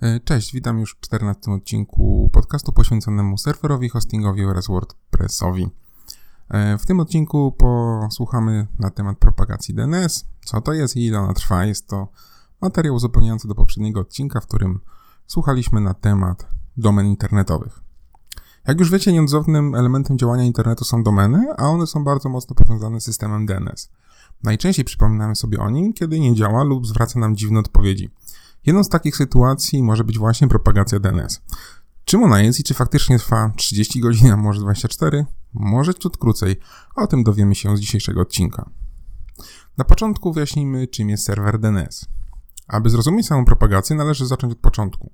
E, cześć, witam już w 14 odcinku podcastu poświęconemu serwerowi, hostingowi oraz WordPressowi. E, w tym odcinku posłuchamy na temat propagacji DNS, co to jest i ile ona trwa. Jest to materiał uzupełniający do poprzedniego odcinka, w którym słuchaliśmy na temat domen internetowych. Jak już wiecie, nieodzownym elementem działania internetu są domeny, a one są bardzo mocno powiązane z systemem DNS. Najczęściej przypominamy sobie o nim, kiedy nie działa lub zwraca nam dziwne odpowiedzi. Jedną z takich sytuacji może być właśnie propagacja DNS. Czym ona jest i czy faktycznie trwa 30 godzin, a może 24? Może ciut krócej. O tym dowiemy się z dzisiejszego odcinka. Na początku wyjaśnijmy, czym jest serwer DNS. Aby zrozumieć samą propagację, należy zacząć od początku.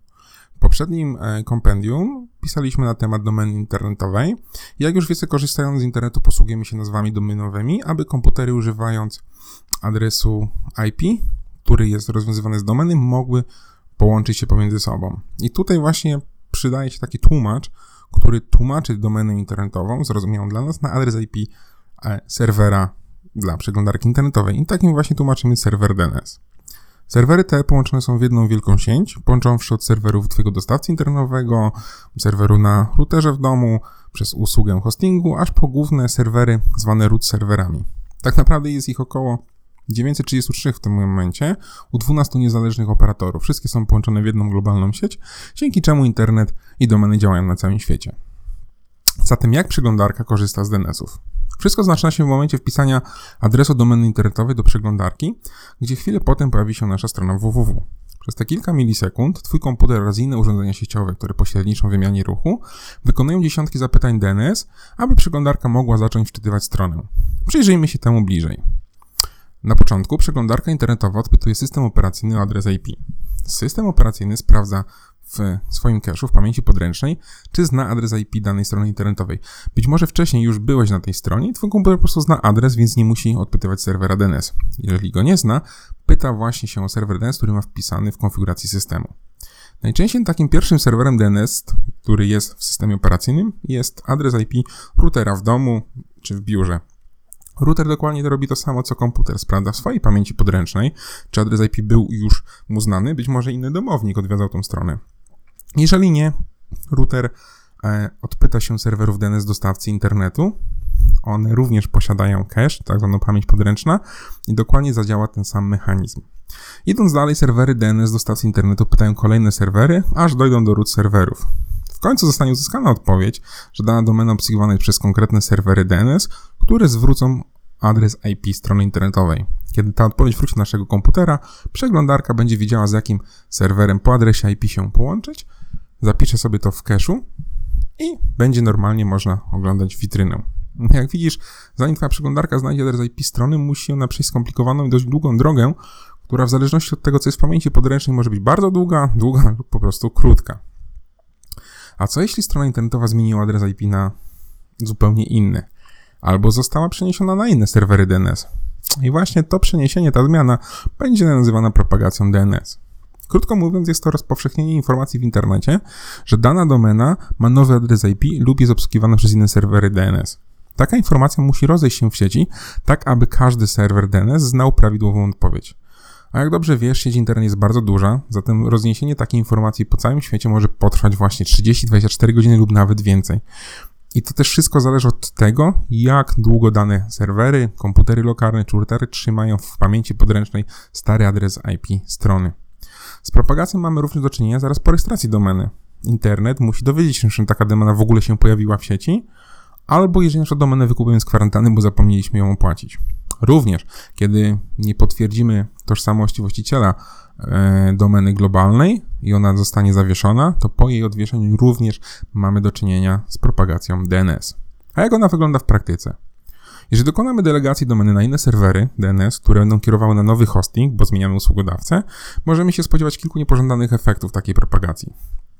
W poprzednim e, kompendium pisaliśmy na temat domeny internetowej. Jak już wiecie, korzystając z internetu posługujemy się nazwami domenowymi, aby komputery używając adresu IP który jest rozwiązywany z domeny, mogły połączyć się pomiędzy sobą. I tutaj właśnie przydaje się taki tłumacz, który tłumaczy domenę internetową, zrozumiałą dla nas, na adres IP e, serwera dla przeglądarki internetowej. I takim właśnie tłumaczymy serwer DNS. Serwery te połączone są w jedną wielką sieć, połączone od serwerów Twojego dostawcy internetowego, serweru na routerze w domu, przez usługę hostingu, aż po główne serwery zwane root serwerami. Tak naprawdę jest ich około 933 w tym momencie u 12 niezależnych operatorów. Wszystkie są połączone w jedną globalną sieć, dzięki czemu internet i domeny działają na całym świecie. Zatem jak przeglądarka korzysta z DNS-ów? Wszystko zaczyna się w momencie wpisania adresu domeny internetowej do przeglądarki, gdzie chwilę potem pojawi się nasza strona www. Przez te kilka milisekund Twój komputer oraz inne urządzenia sieciowe, które pośredniczą w wymianie ruchu, wykonują dziesiątki zapytań DNS, aby przeglądarka mogła zacząć wczytywać stronę. Przyjrzyjmy się temu bliżej. Na początku przeglądarka internetowa odpytuje system operacyjny o adres IP. System operacyjny sprawdza w swoim cache'u, w pamięci podręcznej, czy zna adres IP danej strony internetowej. Być może wcześniej już byłeś na tej stronie i twój komputer po prostu zna adres, więc nie musi odpytywać serwera DNS. Jeżeli go nie zna, pyta właśnie się o serwer DNS, który ma wpisany w konfiguracji systemu. Najczęściej takim pierwszym serwerem DNS, który jest w systemie operacyjnym, jest adres IP routera w domu czy w biurze. Router dokładnie to robi to samo, co komputer. Sprawdza w swojej pamięci podręcznej, czy adres IP był już mu znany, być może inny domownik odwiedzał tą stronę. Jeżeli nie, router e, odpyta się serwerów DNS dostawcy internetu. One również posiadają cache, tak zwaną pamięć podręczna i dokładnie zadziała ten sam mechanizm. Idąc dalej, serwery DNS dostawcy internetu pytają kolejne serwery, aż dojdą do root serwerów końcu zostanie uzyskana odpowiedź, że dana domena obsługiwana jest przez konkretne serwery DNS, które zwrócą adres IP strony internetowej. Kiedy ta odpowiedź wróci do naszego komputera, przeglądarka będzie wiedziała z jakim serwerem po adresie IP się połączyć, zapisze sobie to w cache'u i będzie normalnie można oglądać witrynę. Jak widzisz, zanim twoja przeglądarka znajdzie adres IP strony, musi ona przejść skomplikowaną i dość długą drogę, która w zależności od tego, co jest w pamięci podręcznej, może być bardzo długa, długa lub po prostu krótka. A co jeśli strona internetowa zmieniła adres IP na zupełnie inny? Albo została przeniesiona na inne serwery DNS? I właśnie to przeniesienie, ta zmiana będzie nazywana propagacją DNS. Krótko mówiąc, jest to rozpowszechnienie informacji w internecie, że dana domena ma nowy adres IP lub jest obsługiwana przez inne serwery DNS. Taka informacja musi rozejść się w sieci, tak aby każdy serwer DNS znał prawidłową odpowiedź. A jak dobrze wiesz, sieć internet jest bardzo duża, zatem rozniesienie takiej informacji po całym świecie może potrwać właśnie 30-24 godziny lub nawet więcej. I to też wszystko zależy od tego, jak długo dane serwery, komputery lokalne czy routery trzymają w pamięci podręcznej stary adres IP strony. Z propagacją mamy również do czynienia zaraz po rejestracji domeny. Internet musi dowiedzieć się, że taka domena w ogóle się pojawiła w sieci, albo jeżeli naszą domenę wykupujemy z kwarantanny, bo zapomnieliśmy ją opłacić. Również, kiedy nie potwierdzimy tożsamości właściciela e, domeny globalnej i ona zostanie zawieszona, to po jej odwieszeniu również mamy do czynienia z propagacją DNS. A jak ona wygląda w praktyce? Jeżeli dokonamy delegacji domeny na inne serwery DNS, które będą kierowały na nowy hosting, bo zmieniamy usługodawcę, możemy się spodziewać kilku niepożądanych efektów takiej propagacji.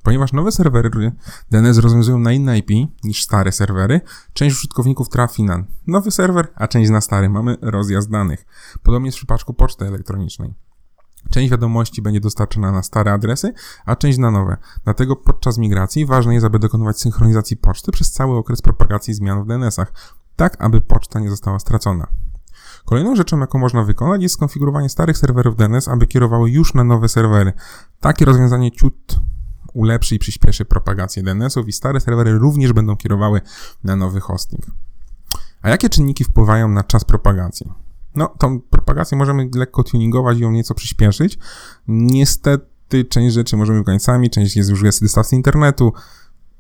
Ponieważ nowe serwery DNS rozwiązują na inne IP niż stare serwery, część użytkowników trafi na nowy serwer, a część na stary. Mamy rozjazd danych. Podobnie jest w przypadku poczty elektronicznej. Część wiadomości będzie dostarczona na stare adresy, a część na nowe. Dlatego podczas migracji ważne jest, aby dokonywać synchronizacji poczty przez cały okres propagacji zmian w DNS-ach, tak aby poczta nie została stracona. Kolejną rzeczą, jaką można wykonać, jest skonfigurowanie starych serwerów DNS, aby kierowały już na nowe serwery. Takie rozwiązanie ciut ulepszy i przyspieszy propagację DNS-ów i stare serwery również będą kierowały na nowy hosting. A jakie czynniki wpływają na czas propagacji? No, tą propagację możemy lekko tuningować i ją nieco przyspieszyć. Niestety, część rzeczy możemy sami, część jest już dystancji internetu.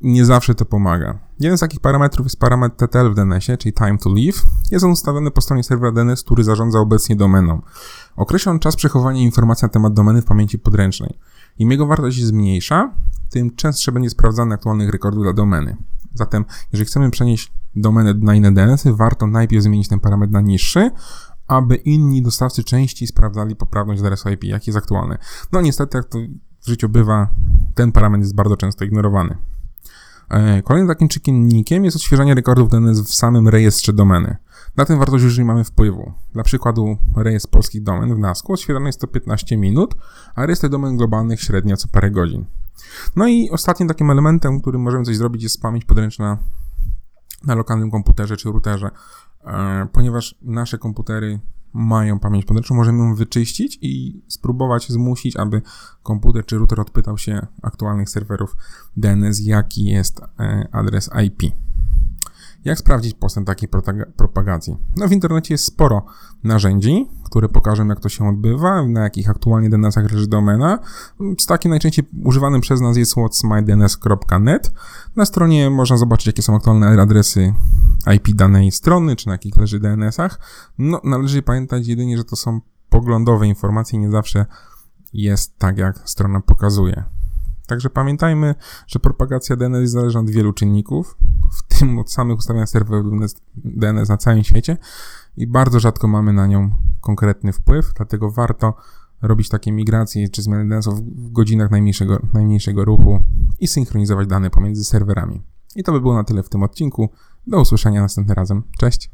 Nie zawsze to pomaga. Jeden z takich parametrów jest parametr TTL w DNS-ie, czyli time to leave. Jest on ustawiony po stronie serwera DNS, który zarządza obecnie domeną. Określa on czas przechowania informacji na temat domeny w pamięci podręcznej. Im jego wartość jest mniejsza, tym częstsze będzie sprawdzany aktualnych rekordów dla domeny. Zatem, jeżeli chcemy przenieść domenę na inne DNS-y, warto najpierw zmienić ten parametr na niższy, aby inni dostawcy częściej sprawdzali poprawność adresu IP, jaki jest aktualny. No niestety, jak to w życiu bywa, ten parametr jest bardzo często ignorowany. E, kolejnym takim czynnikiem jest odświeżanie rekordów DNS w samym rejestrze domeny. Na ten wartość już nie mamy wpływu. Dla przykładu rejestr polskich domen w NASK-u jest to 15 minut, a rejestr domen globalnych średnio co parę godzin. No i ostatnim takim elementem, którym możemy coś zrobić jest pamięć podręczna na lokalnym komputerze czy routerze. E, ponieważ nasze komputery mają pamięć podręczną, możemy ją wyczyścić i spróbować zmusić, aby komputer czy router odpytał się aktualnych serwerów DNS, jaki jest e, adres IP. Jak sprawdzić postęp takiej propagacji? No w internecie jest sporo narzędzi, które pokażą jak to się odbywa, na jakich aktualnie DNS-ach leży domena. Z takim najczęściej używanym przez nas jest whatsmydns.net. Na stronie można zobaczyć jakie są aktualne adresy IP danej strony, czy na jakich leży DNS-ach. No należy pamiętać jedynie, że to są poglądowe informacje, nie zawsze jest tak jak strona pokazuje. Także pamiętajmy, że propagacja DNS zależy od wielu czynników, w tym od samych ustawienia serwerów DNS na całym świecie i bardzo rzadko mamy na nią konkretny wpływ, dlatego warto robić takie migracje czy zmiany DNS w godzinach najmniejszego, najmniejszego ruchu i synchronizować dane pomiędzy serwerami. I to by było na tyle w tym odcinku. Do usłyszenia następnym razem. Cześć!